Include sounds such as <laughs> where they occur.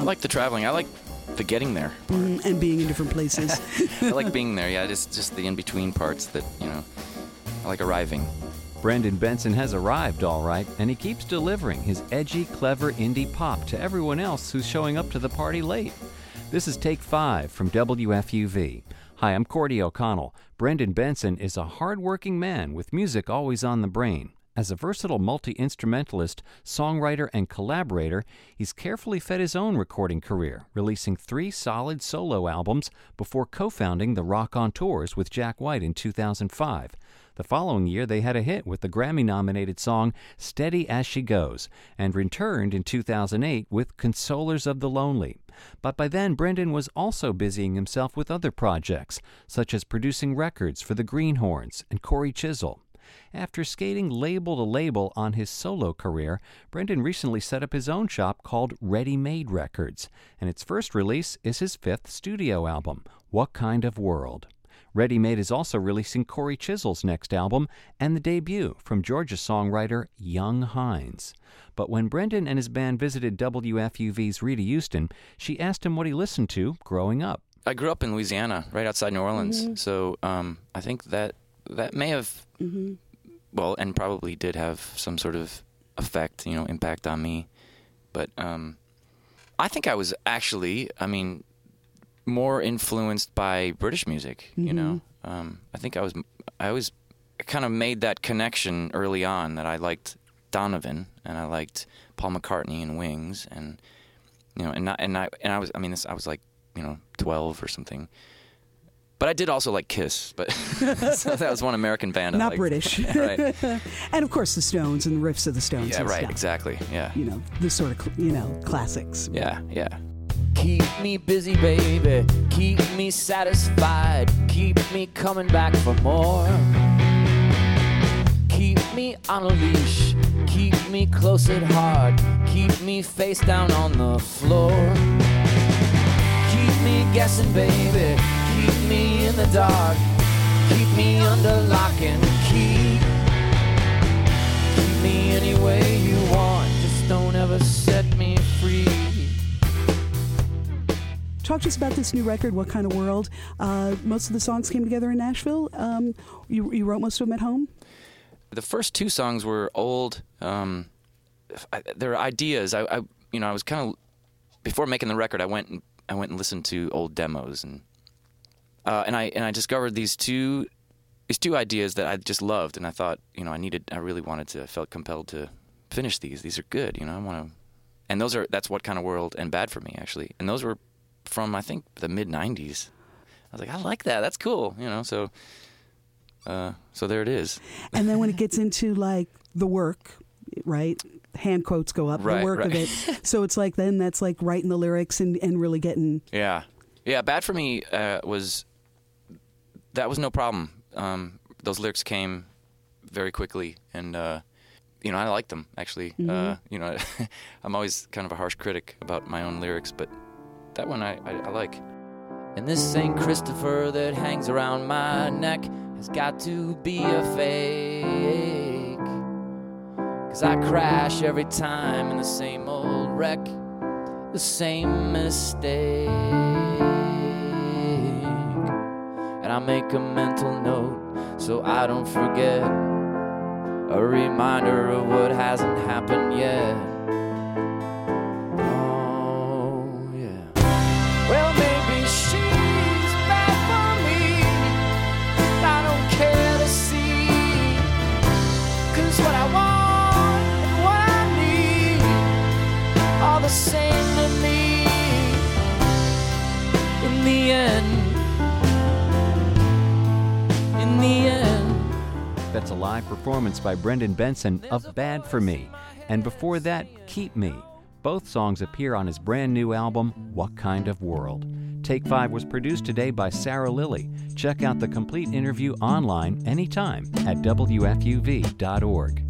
don't like the traveling. I like the getting there. Mm, and being in different places. <laughs> I like being there. Yeah, just just the in between parts that you know. I like arriving. Brendan Benson has arrived, all right, and he keeps delivering his edgy, clever indie pop to everyone else who's showing up to the party late. This is Take Five from WFUV. Hi, I'm Corny O'Connell. Brendan Benson is a hard-working man with music always on the brain. As a versatile multi instrumentalist, songwriter, and collaborator, he's carefully fed his own recording career, releasing three solid solo albums before co founding the Raconteurs with Jack White in 2005. The following year, they had a hit with the Grammy nominated song Steady as She Goes, and returned in 2008 with Consolers of the Lonely. But by then, Brendan was also busying himself with other projects, such as producing records for the Greenhornes and Cory Chisel. After skating label to label on his solo career, Brendan recently set up his own shop called Ready Made Records, and its first release is his fifth studio album, What Kind of World. Ready Made is also releasing Cory Chisel's next album and the debut from Georgia songwriter Young Hines. But when Brendan and his band visited WFUV's Rita Houston, she asked him what he listened to growing up. I grew up in Louisiana, right outside New Orleans. Mm-hmm. So um, I think that that may have, Mm-hmm. well, and probably did have some sort of effect, you know, impact on me. But um, I think I was actually, I mean, more influenced by British music. You know, Mm-hmm. um, I think I was, I always kind of made that connection early on that I liked Donovan and I liked Paul McCartney and Wings and you know, and I, and I and I was, I mean, this, I was like, you know, twelve or something. But I did also like Kiss, but <laughs> so that was one American band. Not. British. <laughs> right? <laughs> and of course, the Stones and the riffs of the Stones. Yeah, right. stuff. Exactly. Yeah. You know, the sort of, you know, classics. Yeah. Yeah. Keep me busy, baby. Keep me satisfied. Keep me coming back for more. Keep me on a leash. Keep me close at heart. Keep me face down on the floor. Keep me guessing, baby. Keep me in the dark. Keep me under lock and key. Keep me any way you want. Just don't ever set me free. Talk to us about this new record, What Kind of World. Uh, most of the songs came together in Nashville. Um, you, you wrote most of them at home? The first two songs were old. Um, I, they're ideas. I, I, you know, I was kind of before making the record. I went and I went and listened to old demos and uh, and I and I discovered these two these two ideas that I just loved, and I thought, you know, I needed, I really wanted to, I felt compelled to finish these. These are good, you know. I want to, and those are that's what kind of world and bad for me actually, and those were from I think the mid '90s. I was like, I like that. That's cool, you know. So, uh, so there it is. And then when it gets into like the work, right? Hand quotes go up, Right, the work of it. So it's like then that's like writing the lyrics and, and really getting. Yeah, yeah. Bad for me uh, was that was no problem. Um, those lyrics came very quickly, and uh, you know I liked them actually. Uh, you know, <laughs> I'm always kind of a harsh critic about my own lyrics, but that one I, I, I like. And this St. Christopher that hangs around my neck has got to be a fake. Cause I crash every time in the same old wreck, the same mistake. And I make a mental note so I don't forget. A reminder of what hasn't happened yet. Oh, yeah. Well, maybe she's bad for me. I don't care to see. Cause what I want and what I need are the same to me. In the end, That's a live performance by Brendan Benson of Bad for Me. And before that, Keep Me. Both songs appear on his brand new album, What Kind of World. Take Five was produced today by Sarah Lilly. Check out the complete interview online anytime at WFUV.org.